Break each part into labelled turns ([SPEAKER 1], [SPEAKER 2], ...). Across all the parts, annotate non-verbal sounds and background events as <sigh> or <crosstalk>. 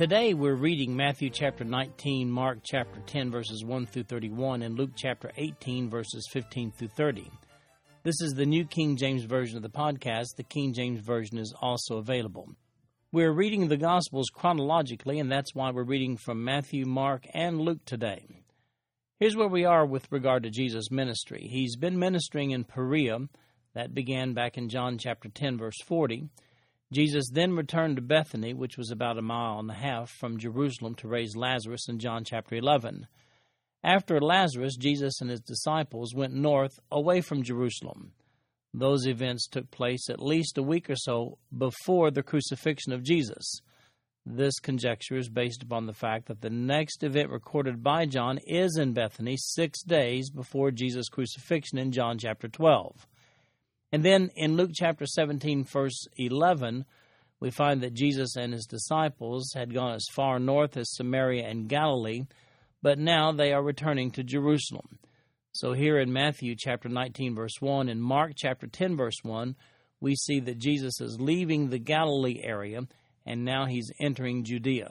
[SPEAKER 1] Today we're reading Matthew chapter 19, Mark chapter 10, verses 1 through 31, and Luke chapter 18, verses 15 through 30. This is the New King James Version of the podcast. The King James Version is also available. We're reading the Gospels chronologically, and that's why we're reading from Matthew, Mark, and Luke today. Here's where we are with regard to Jesus' ministry. He's been ministering in Perea. That began back in John chapter 10, verse 40. Jesus then returned to Bethany, which was about a mile and a half from Jerusalem, to raise Lazarus in John chapter 11. After Lazarus, Jesus and his disciples went north away from Jerusalem. Those events took place at least a week or so before the crucifixion of Jesus. This conjecture is based upon the fact that the next event recorded by John is in Bethany six days before Jesus' crucifixion in John chapter 12. And then in Luke chapter 17, verse 11, we find that Jesus and his disciples had gone as far north as Samaria and Galilee but now they are returning to Jerusalem. So here in Matthew chapter 19 verse 1 and Mark chapter 10 verse 1, we see that Jesus is leaving the Galilee area and now he's entering Judea.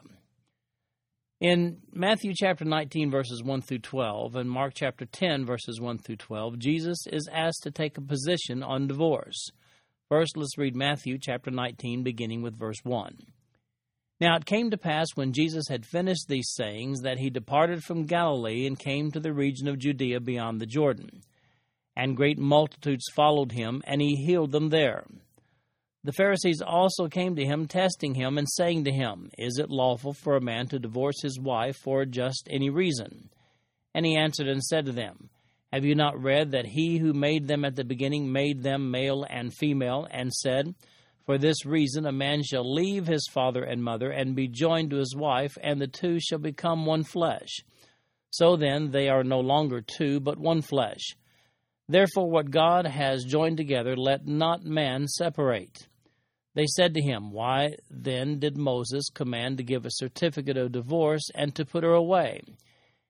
[SPEAKER 1] In Matthew chapter 19 verses 1 through 12 and Mark chapter 10 verses 1 through 12, Jesus is asked to take a position on divorce. First, let's read Matthew chapter 19 beginning with verse 1. Now it came to pass when Jesus had finished these sayings that he departed from Galilee and came to the region of Judea beyond the Jordan. And great multitudes followed him, and he healed them there. The Pharisees also came to him, testing him, and saying to him, Is it lawful for a man to divorce his wife for just any reason? And he answered and said to them, Have you not read that he who made them at the beginning made them male and female, and said, for this reason, a man shall leave his father and mother and be joined to his wife, and the two shall become one flesh. So then, they are no longer two, but one flesh. Therefore, what God has joined together, let not man separate. They said to him, Why then did Moses command to give a certificate of divorce and to put her away?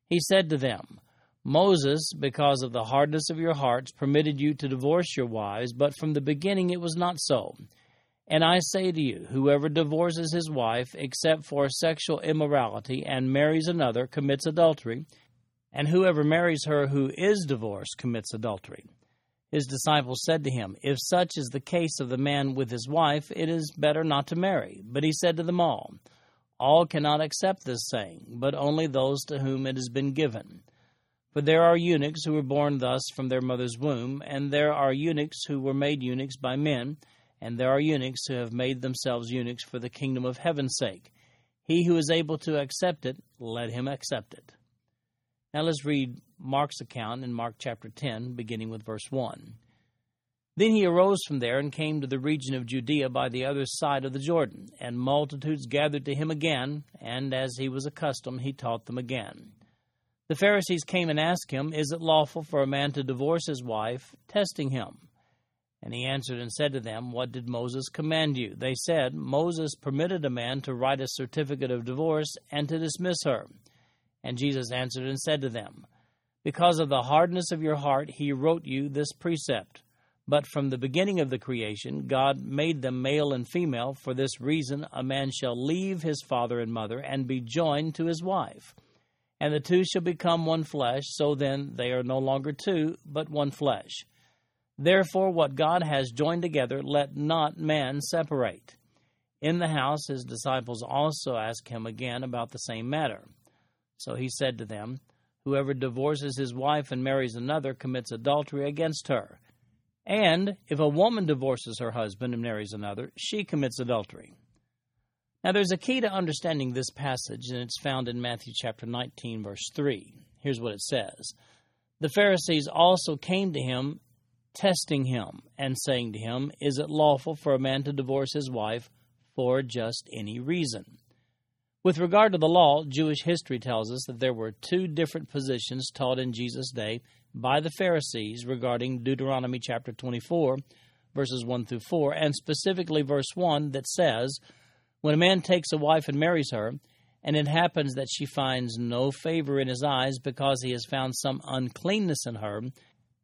[SPEAKER 1] He said to them, Moses, because of the hardness of your hearts, permitted you to divorce your wives, but from the beginning it was not so. And I say to you, whoever divorces his wife except for sexual immorality and marries another commits adultery, and whoever marries her who is divorced commits adultery. His disciples said to him, If such is the case of the man with his wife, it is better not to marry. But he said to them all, All cannot accept this saying, but only those to whom it has been given. For there are eunuchs who were born thus from their mother's womb, and there are eunuchs who were made eunuchs by men and there are eunuchs who have made themselves eunuchs for the kingdom of heaven's sake. He who is able to accept it, let him accept it. Now let's read Mark's account in Mark chapter 10, beginning with verse 1. Then he arose from there and came to the region of Judea by the other side of the Jordan, and multitudes gathered to him again, and as he was accustomed, he taught them again. The Pharisees came and asked him, Is it lawful for a man to divorce his wife? testing him. And he answered and said to them, What did Moses command you? They said, Moses permitted a man to write a certificate of divorce and to dismiss her. And Jesus answered and said to them, Because of the hardness of your heart, he wrote you this precept. But from the beginning of the creation, God made them male and female. For this reason, a man shall leave his father and mother and be joined to his wife. And the two shall become one flesh. So then, they are no longer two, but one flesh. Therefore, what God has joined together, let not man separate. In the house, his disciples also asked him again about the same matter. So he said to them, Whoever divorces his wife and marries another commits adultery against her. And if a woman divorces her husband and marries another, she commits adultery. Now, there's a key to understanding this passage, and it's found in Matthew chapter 19, verse 3. Here's what it says The Pharisees also came to him testing him and saying to him, Is it lawful for a man to divorce his wife for just any reason. With regard to the law, Jewish history tells us that there were two different positions taught in Jesus' day by the Pharisees regarding Deuteronomy chapter 24, verses 1 through 4, and specifically verse 1 that says, When a man takes a wife and marries her, and it happens that she finds no favor in his eyes because he has found some uncleanness in her,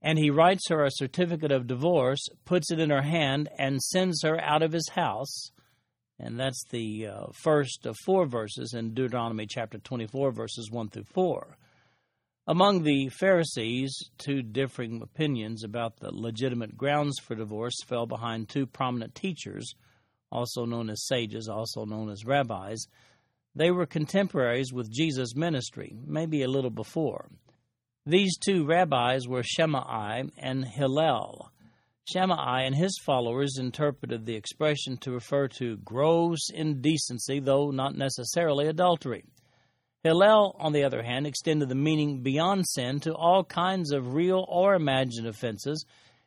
[SPEAKER 1] and he writes her a certificate of divorce, puts it in her hand, and sends her out of his house, and that's the uh, first of four verses in Deuteronomy chapter 24, verses 1 through 4. Among the Pharisees, two differing opinions about the legitimate grounds for divorce fell behind two prominent teachers, also known as sages, also known as rabbis. They were contemporaries with Jesus' ministry, maybe a little before. These two rabbis were Shammai and Hillel. Shammai and his followers interpreted the expression to refer to gross indecency, though not necessarily adultery. Hillel, on the other hand, extended the meaning beyond sin to all kinds of real or imagined offenses,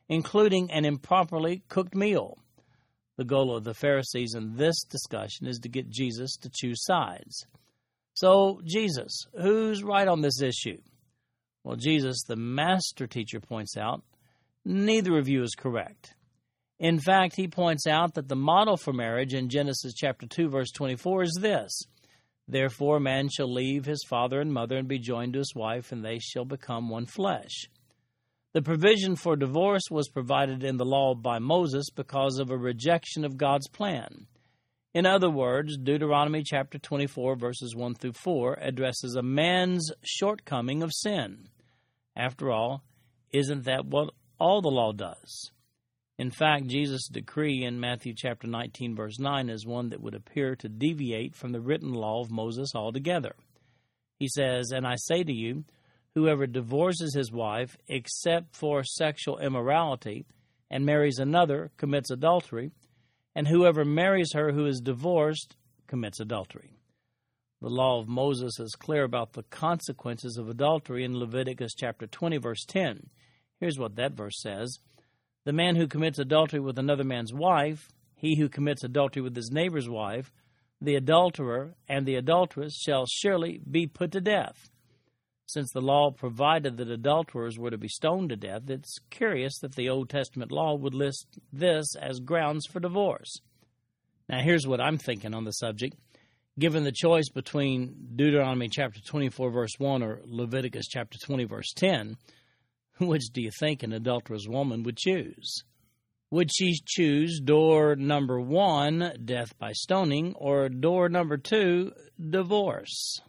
[SPEAKER 1] including an improperly cooked meal. The goal of the Pharisees in this discussion is to get Jesus to choose sides. So, Jesus, who's right on this issue? Well, Jesus, the master teacher, points out Neither of you is correct. In fact, he points out that the model for marriage in Genesis chapter 2 verse 24 is this: Therefore man shall leave his father and mother and be joined to his wife and they shall become one flesh. The provision for divorce was provided in the law by Moses because of a rejection of God's plan. In other words, Deuteronomy chapter 24 verses 1 through 4 addresses a man's shortcoming of sin. After all, isn't that what all the law does. In fact, Jesus' decree in Matthew chapter 19 verse 9 is one that would appear to deviate from the written law of Moses altogether. He says, "And I say to you, whoever divorces his wife except for sexual immorality and marries another commits adultery, and whoever marries her who is divorced commits adultery." The law of Moses is clear about the consequences of adultery in Leviticus chapter 20 verse 10. Here's what that verse says The man who commits adultery with another man's wife, he who commits adultery with his neighbor's wife, the adulterer and the adulteress shall surely be put to death. Since the law provided that adulterers were to be stoned to death, it's curious that the Old Testament law would list this as grounds for divorce. Now, here's what I'm thinking on the subject. Given the choice between Deuteronomy chapter 24, verse 1, or Leviticus chapter 20, verse 10, <laughs> Which do you think an adulterous woman would choose? Would she choose door number one, death by stoning, or door number two, divorce?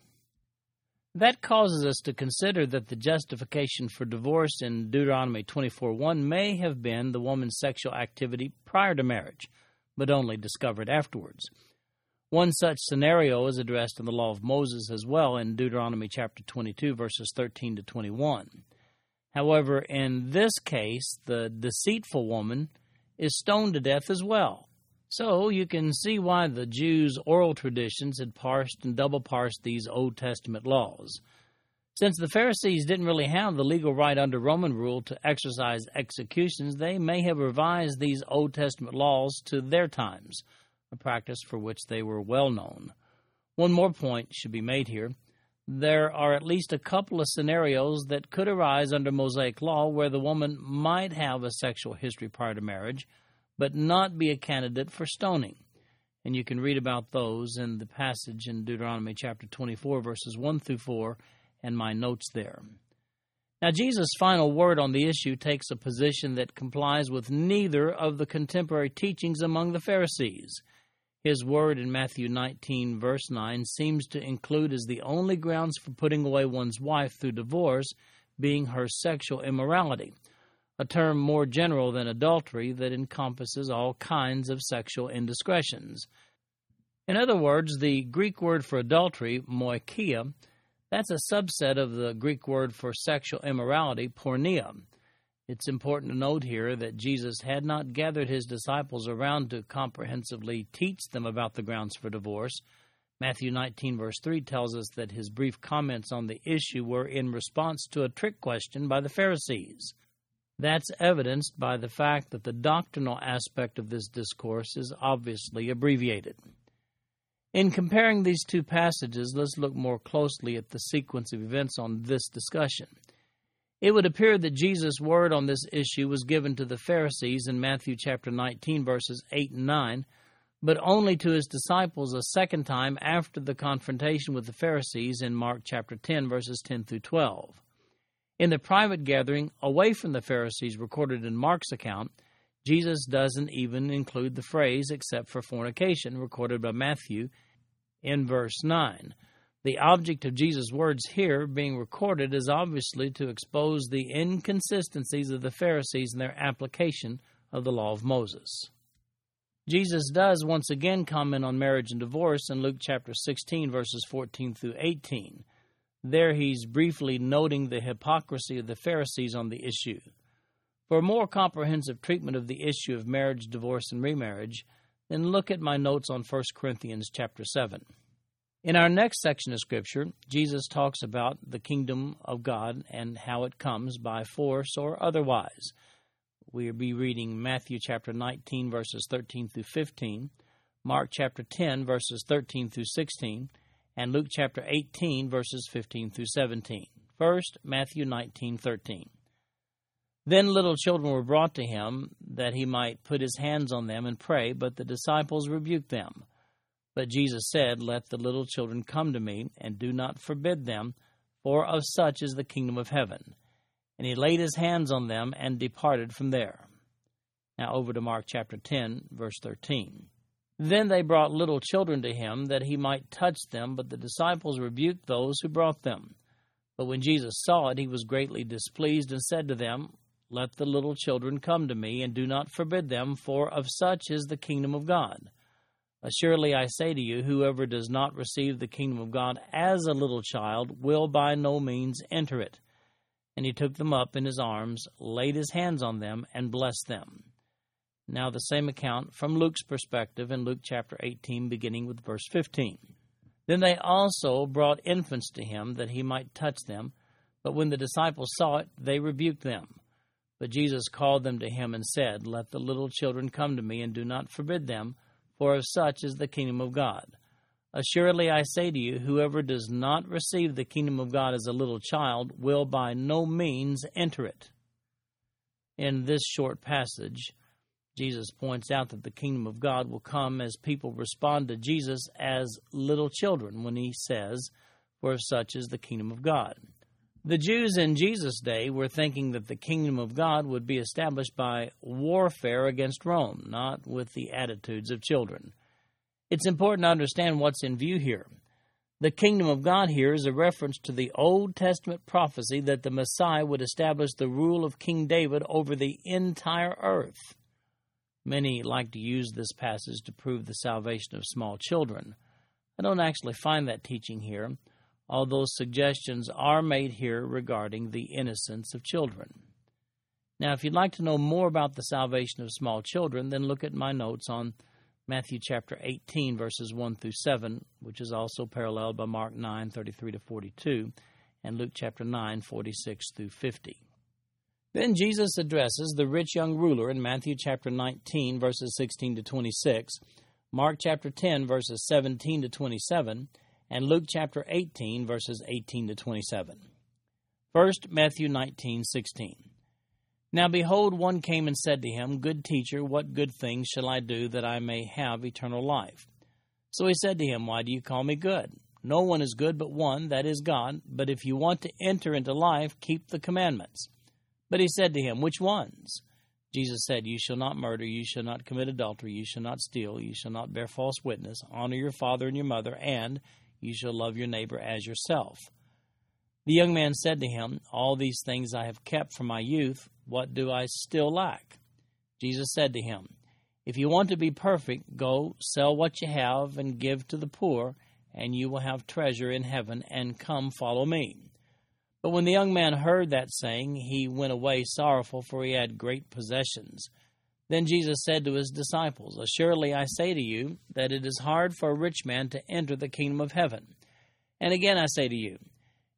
[SPEAKER 1] That causes us to consider that the justification for divorce in Deuteronomy 24:1 may have been the woman's sexual activity prior to marriage, but only discovered afterwards. One such scenario is addressed in the law of Moses as well in Deuteronomy chapter 22 verses 13 to 21. However, in this case, the deceitful woman is stoned to death as well. So you can see why the Jews' oral traditions had parsed and double parsed these Old Testament laws. Since the Pharisees didn't really have the legal right under Roman rule to exercise executions, they may have revised these Old Testament laws to their times, a practice for which they were well known. One more point should be made here there are at least a couple of scenarios that could arise under Mosaic law where the woman might have a sexual history prior to marriage, but not be a candidate for stoning. And you can read about those in the passage in Deuteronomy chapter 24, verses 1 through 4, and my notes there. Now, Jesus' final word on the issue takes a position that complies with neither of the contemporary teachings among the Pharisees. His word in Matthew 19, verse 9, seems to include as the only grounds for putting away one's wife through divorce being her sexual immorality, a term more general than adultery that encompasses all kinds of sexual indiscretions. In other words, the Greek word for adultery, moikia, that's a subset of the Greek word for sexual immorality, porneia. It's important to note here that Jesus had not gathered his disciples around to comprehensively teach them about the grounds for divorce. Matthew 19, verse 3 tells us that his brief comments on the issue were in response to a trick question by the Pharisees. That's evidenced by the fact that the doctrinal aspect of this discourse is obviously abbreviated. In comparing these two passages, let's look more closely at the sequence of events on this discussion. It would appear that Jesus' word on this issue was given to the Pharisees in Matthew chapter 19 verses 8 and 9, but only to his disciples a second time after the confrontation with the Pharisees in Mark chapter 10 verses 10 through 12. In the private gathering away from the Pharisees recorded in Mark's account, Jesus doesn't even include the phrase except for fornication recorded by Matthew in verse 9. The object of Jesus' words here being recorded is obviously to expose the inconsistencies of the Pharisees in their application of the law of Moses. Jesus does once again comment on marriage and divorce in Luke chapter 16, verses 14 through 18. There he's briefly noting the hypocrisy of the Pharisees on the issue. For a more comprehensive treatment of the issue of marriage, divorce, and remarriage, then look at my notes on 1 Corinthians chapter 7. In our next section of Scripture, Jesus talks about the kingdom of God and how it comes by force or otherwise. We'll be reading Matthew chapter 19, verses 13 through 15, Mark chapter 10, verses 13 through 16, and Luke chapter 18, verses 15 through 17. First, Matthew 19, 13. Then little children were brought to him that he might put his hands on them and pray, but the disciples rebuked them. But Jesus said, Let the little children come to me, and do not forbid them, for of such is the kingdom of heaven. And he laid his hands on them and departed from there. Now over to Mark chapter 10, verse 13. Then they brought little children to him that he might touch them, but the disciples rebuked those who brought them. But when Jesus saw it, he was greatly displeased and said to them, Let the little children come to me, and do not forbid them, for of such is the kingdom of God. Assuredly, I say to you, whoever does not receive the kingdom of God as a little child will by no means enter it. And he took them up in his arms, laid his hands on them, and blessed them. Now, the same account from Luke's perspective in Luke chapter 18, beginning with verse 15. Then they also brought infants to him that he might touch them, but when the disciples saw it, they rebuked them. But Jesus called them to him and said, Let the little children come to me, and do not forbid them for of such is the kingdom of God. Assuredly, I say to you, whoever does not receive the kingdom of God as a little child will by no means enter it. In this short passage, Jesus points out that the kingdom of God will come as people respond to Jesus as little children when he says, For such is the kingdom of God. The Jews in Jesus' day were thinking that the kingdom of God would be established by warfare against Rome, not with the attitudes of children. It's important to understand what's in view here. The kingdom of God here is a reference to the Old Testament prophecy that the Messiah would establish the rule of King David over the entire earth. Many like to use this passage to prove the salvation of small children. I don't actually find that teaching here although suggestions are made here regarding the innocence of children. Now, if you'd like to know more about the salvation of small children, then look at my notes on Matthew chapter 18, verses 1 through 7, which is also paralleled by Mark 9, 33 to 42, and Luke chapter 9, 46 through 50. Then Jesus addresses the rich young ruler in Matthew chapter 19, verses 16 to 26, Mark chapter 10, verses 17 to 27, and Luke chapter 18, verses 18 to 27. First, Matthew 19, 16. Now behold, one came and said to him, Good teacher, what good things shall I do that I may have eternal life? So he said to him, Why do you call me good? No one is good but one, that is God. But if you want to enter into life, keep the commandments. But he said to him, Which ones? Jesus said, You shall not murder, you shall not commit adultery, you shall not steal, you shall not bear false witness, honor your father and your mother, and you shall love your neighbor as yourself. The young man said to him, All these things I have kept from my youth. What do I still lack? Jesus said to him, If you want to be perfect, go sell what you have and give to the poor, and you will have treasure in heaven, and come follow me. But when the young man heard that saying, he went away sorrowful, for he had great possessions. Then Jesus said to his disciples, Assuredly I say to you that it is hard for a rich man to enter the kingdom of heaven. And again I say to you,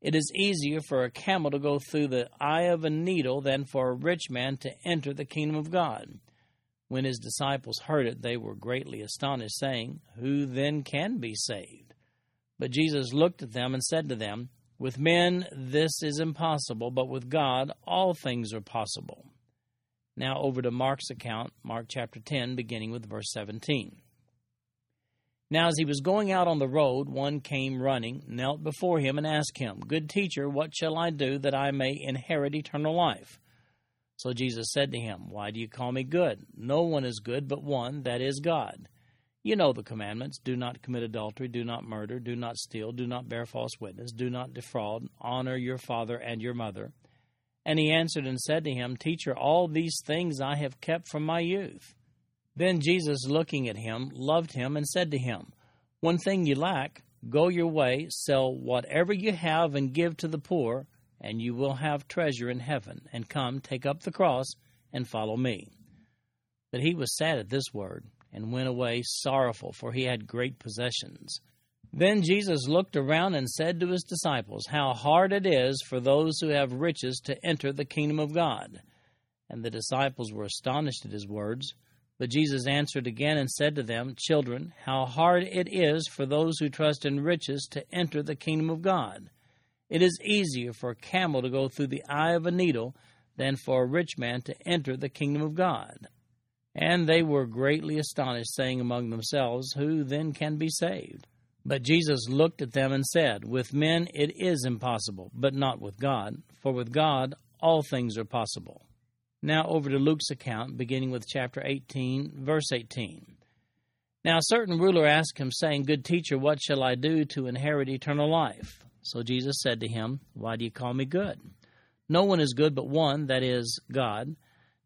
[SPEAKER 1] It is easier for a camel to go through the eye of a needle than for a rich man to enter the kingdom of God. When his disciples heard it, they were greatly astonished, saying, Who then can be saved? But Jesus looked at them and said to them, With men this is impossible, but with God all things are possible. Now over to Mark's account, Mark chapter 10, beginning with verse 17. Now, as he was going out on the road, one came running, knelt before him, and asked him, Good teacher, what shall I do that I may inherit eternal life? So Jesus said to him, Why do you call me good? No one is good but one, that is God. You know the commandments do not commit adultery, do not murder, do not steal, do not bear false witness, do not defraud, honor your father and your mother. And he answered and said to him, Teacher, all these things I have kept from my youth. Then Jesus, looking at him, loved him and said to him, One thing you lack, go your way, sell whatever you have and give to the poor, and you will have treasure in heaven. And come, take up the cross and follow me. But he was sad at this word, and went away sorrowful, for he had great possessions. Then Jesus looked around and said to his disciples, How hard it is for those who have riches to enter the kingdom of God. And the disciples were astonished at his words. But Jesus answered again and said to them, Children, how hard it is for those who trust in riches to enter the kingdom of God. It is easier for a camel to go through the eye of a needle than for a rich man to enter the kingdom of God. And they were greatly astonished, saying among themselves, Who then can be saved? But Jesus looked at them and said, With men it is impossible, but not with God, for with God all things are possible. Now over to Luke's account, beginning with chapter 18, verse 18. Now a certain ruler asked him, saying, Good teacher, what shall I do to inherit eternal life? So Jesus said to him, Why do you call me good? No one is good but one, that is, God.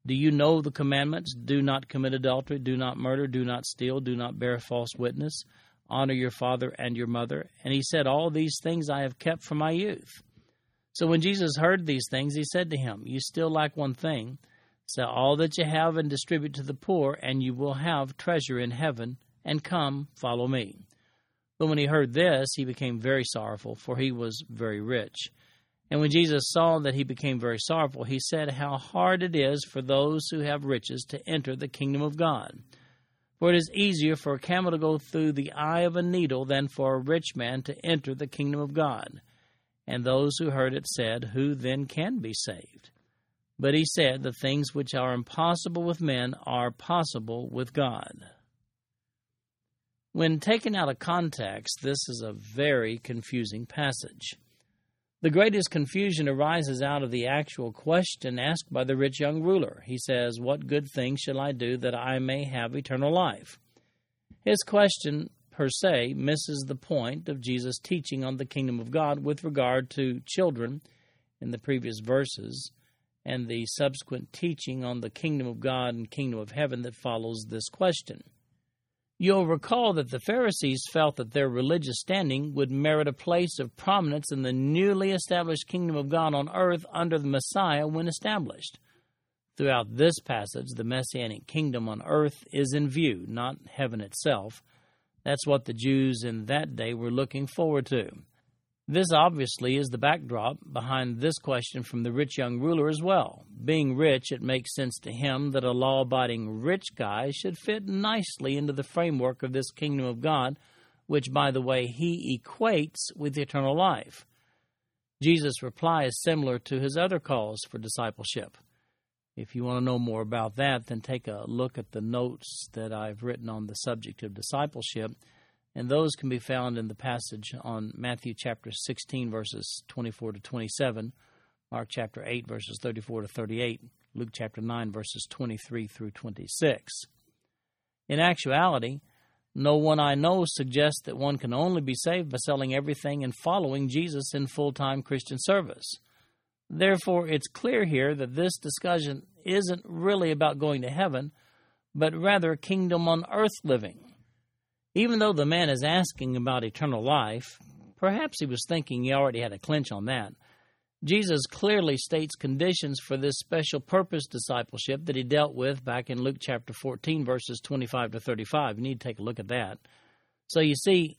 [SPEAKER 1] Do you know the commandments? Do not commit adultery, do not murder, do not steal, do not bear false witness, honor your father and your mother. And he said, All these things I have kept from my youth. So when Jesus heard these things, he said to him, You still lack one thing. Sell all that you have and distribute to the poor, and you will have treasure in heaven. And come, follow me. But when he heard this, he became very sorrowful, for he was very rich. And when Jesus saw that he became very sorrowful, he said, How hard it is for those who have riches to enter the kingdom of God. For it is easier for a camel to go through the eye of a needle than for a rich man to enter the kingdom of God. And those who heard it said, Who then can be saved? But he said, The things which are impossible with men are possible with God. When taken out of context, this is a very confusing passage. The greatest confusion arises out of the actual question asked by the rich young ruler. He says, What good thing shall I do that I may have eternal life? His question per se misses the point of Jesus' teaching on the kingdom of God with regard to children in the previous verses and the subsequent teaching on the kingdom of God and kingdom of heaven that follows this question. You'll recall that the Pharisees felt that their religious standing would merit a place of prominence in the newly established kingdom of God on earth under the Messiah when established. Throughout this passage, the messianic kingdom on earth is in view, not heaven itself, that's what the Jews in that day were looking forward to. This obviously is the backdrop behind this question from the rich young ruler as well. Being rich, it makes sense to him that a law abiding rich guy should fit nicely into the framework of this kingdom of God, which, by the way, he equates with eternal life. Jesus' reply is similar to his other calls for discipleship. If you want to know more about that, then take a look at the notes that I've written on the subject of discipleship, and those can be found in the passage on Matthew chapter 16, verses 24 to 27, Mark chapter 8, verses 34 to 38, Luke chapter 9, verses 23 through 26. In actuality, no one I know suggests that one can only be saved by selling everything and following Jesus in full time Christian service. Therefore, it's clear here that this discussion isn't really about going to heaven, but rather kingdom on earth living. Even though the man is asking about eternal life, perhaps he was thinking he already had a clinch on that. Jesus clearly states conditions for this special purpose discipleship that he dealt with back in Luke chapter 14, verses 25 to 35. You need to take a look at that. So you see,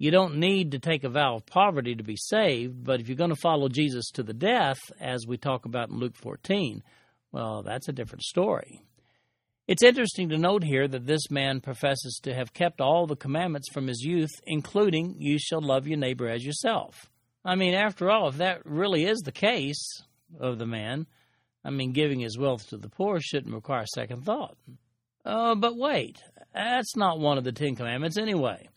[SPEAKER 1] You don't need to take a vow of poverty to be saved, but if you're going to follow Jesus to the death, as we talk about in Luke 14, well, that's a different story. It's interesting to note here that this man professes to have kept all the commandments from his youth, including, You shall love your neighbor as yourself. I mean, after all, if that really is the case of the man, I mean, giving his wealth to the poor shouldn't require second thought. Uh, but wait, that's not one of the Ten Commandments anyway.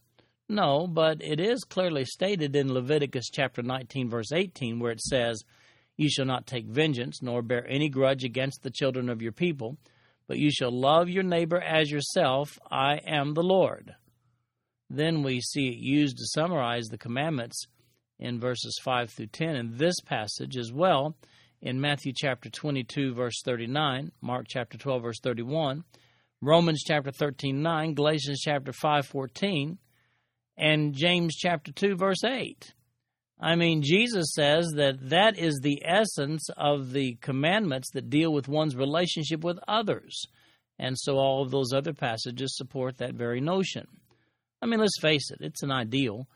[SPEAKER 1] No, but it is clearly stated in Leviticus chapter 19, verse 18, where it says, You shall not take vengeance, nor bear any grudge against the children of your people but you shall love your neighbor as yourself. I am the Lord. Then we see it used to summarize the commandments in verses 5 through 10 in this passage as well in Matthew chapter 22 verse 39, Mark chapter 12 verse 31, Romans chapter 13 9, Galatians chapter 5 14, and James chapter 2 verse 8. I mean, Jesus says that that is the essence of the commandments that deal with one's relationship with others. And so all of those other passages support that very notion. I mean, let's face it, it's an ideal.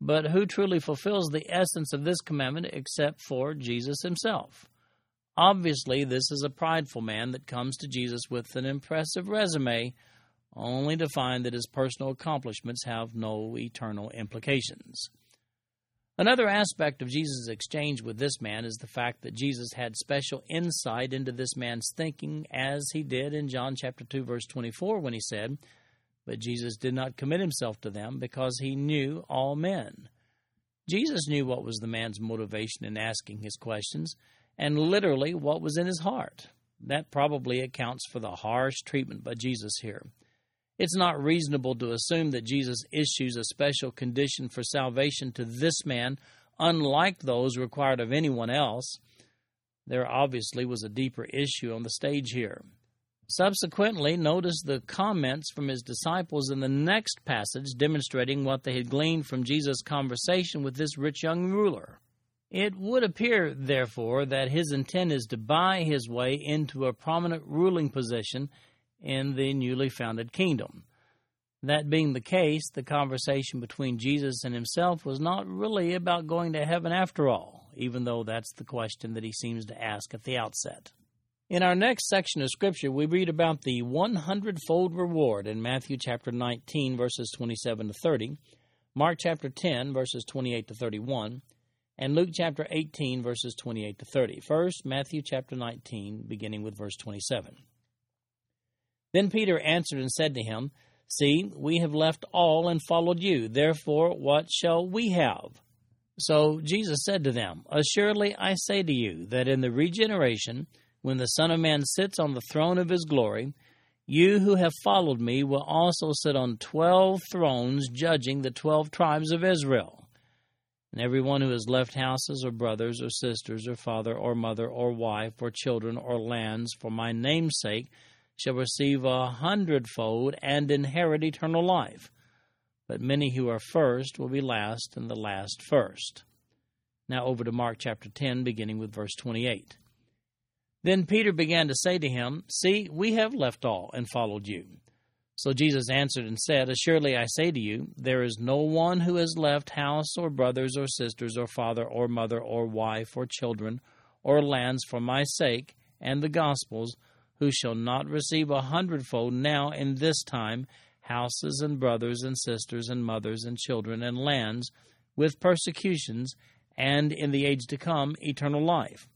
[SPEAKER 1] But who truly fulfills the essence of this commandment except for Jesus himself? Obviously, this is a prideful man that comes to Jesus with an impressive resume, only to find that his personal accomplishments have no eternal implications. Another aspect of Jesus' exchange with this man is the fact that Jesus had special insight into this man's thinking, as he did in John chapter 2 verse 24 when he said, "But Jesus did not commit himself to them because he knew all men." Jesus knew what was the man's motivation in asking his questions and literally what was in his heart. That probably accounts for the harsh treatment by Jesus here. It's not reasonable to assume that Jesus issues a special condition for salvation to this man, unlike those required of anyone else. There obviously was a deeper issue on the stage here. Subsequently, notice the comments from his disciples in the next passage demonstrating what they had gleaned from Jesus' conversation with this rich young ruler. It would appear, therefore, that his intent is to buy his way into a prominent ruling position in the newly founded kingdom. That being the case, the conversation between Jesus and himself was not really about going to heaven after all, even though that's the question that he seems to ask at the outset. In our next section of Scripture, we read about the 100 fold reward in Matthew chapter 19, verses 27 to 30, Mark chapter 10, verses 28 to 31, and Luke chapter 18, verses 28 to 30. First, Matthew chapter 19, beginning with verse 27. Then Peter answered and said to him, See, we have left all and followed you. Therefore, what shall we have? So Jesus said to them, Assuredly I say to you, that in the regeneration, when the Son of Man sits on the throne of his glory, you who have followed me will also sit on twelve thrones, judging the twelve tribes of Israel. And everyone who has left houses, or brothers, or sisters, or father, or mother, or wife, or children, or lands, for my name's sake, shall receive a hundredfold and inherit eternal life. But many who are first will be last, and the last first. Now over to Mark chapter 10, beginning with verse 28. Then Peter began to say to him, See, we have left all and followed you. So Jesus answered and said, Assuredly I say to you, there is no one who has left house or brothers or sisters or father or mother or wife or children or lands for my sake and the gospel's who shall not receive a hundredfold now in this time houses and brothers and sisters and mothers and children and lands with persecutions, and in the age to come eternal life.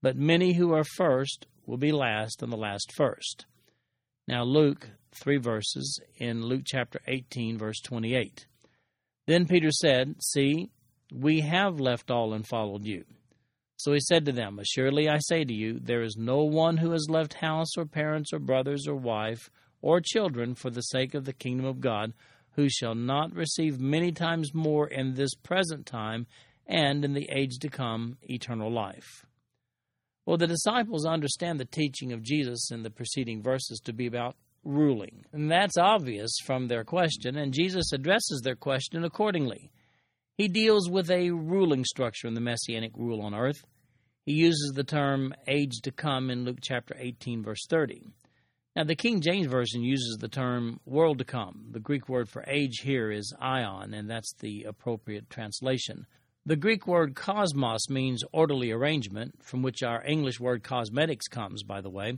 [SPEAKER 1] But many who are first will be last, and the last first. Now, Luke, three verses in Luke chapter 18, verse 28. Then Peter said, See, we have left all and followed you. So he said to them, Assuredly I say to you, there is no one who has left house or parents or brothers or wife or children for the sake of the kingdom of God, who shall not receive many times more in this present time and in the age to come eternal life. Well, the disciples understand the teaching of Jesus in the preceding verses to be about ruling. And that's obvious from their question, and Jesus addresses their question accordingly. He deals with a ruling structure in the messianic rule on earth. He uses the term age to come in Luke chapter 18, verse 30. Now, the King James Version uses the term world to come. The Greek word for age here is aion, and that's the appropriate translation. The Greek word cosmos means orderly arrangement, from which our English word cosmetics comes, by the way.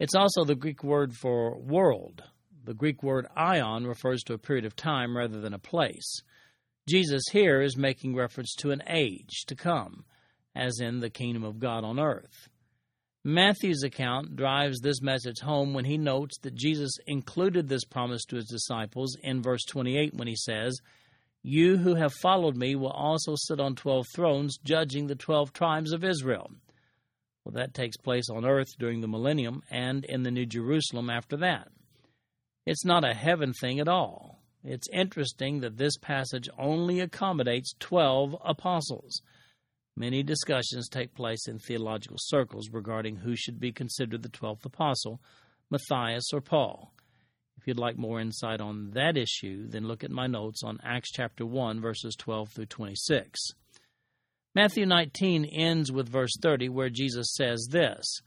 [SPEAKER 1] It's also the Greek word for world. The Greek word aion refers to a period of time rather than a place. Jesus here is making reference to an age to come, as in the kingdom of God on earth. Matthew's account drives this message home when he notes that Jesus included this promise to his disciples in verse 28 when he says, You who have followed me will also sit on twelve thrones, judging the twelve tribes of Israel. Well, that takes place on earth during the millennium and in the New Jerusalem after that. It's not a heaven thing at all. It's interesting that this passage only accommodates 12 apostles. Many discussions take place in theological circles regarding who should be considered the 12th apostle, Matthias or Paul. If you'd like more insight on that issue, then look at my notes on Acts chapter 1, verses 12 through 26. Matthew 19 ends with verse 30, where Jesus says this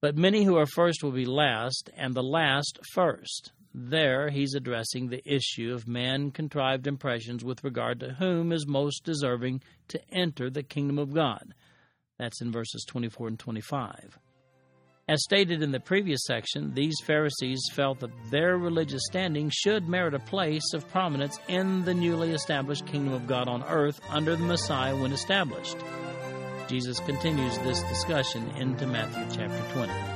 [SPEAKER 1] But many who are first will be last, and the last first. There, he's addressing the issue of man contrived impressions with regard to whom is most deserving to enter the kingdom of God. That's in verses 24 and 25. As stated in the previous section, these Pharisees felt that their religious standing should merit a place of prominence in the newly established kingdom of God on earth under the Messiah when established. Jesus continues this discussion into Matthew chapter 20.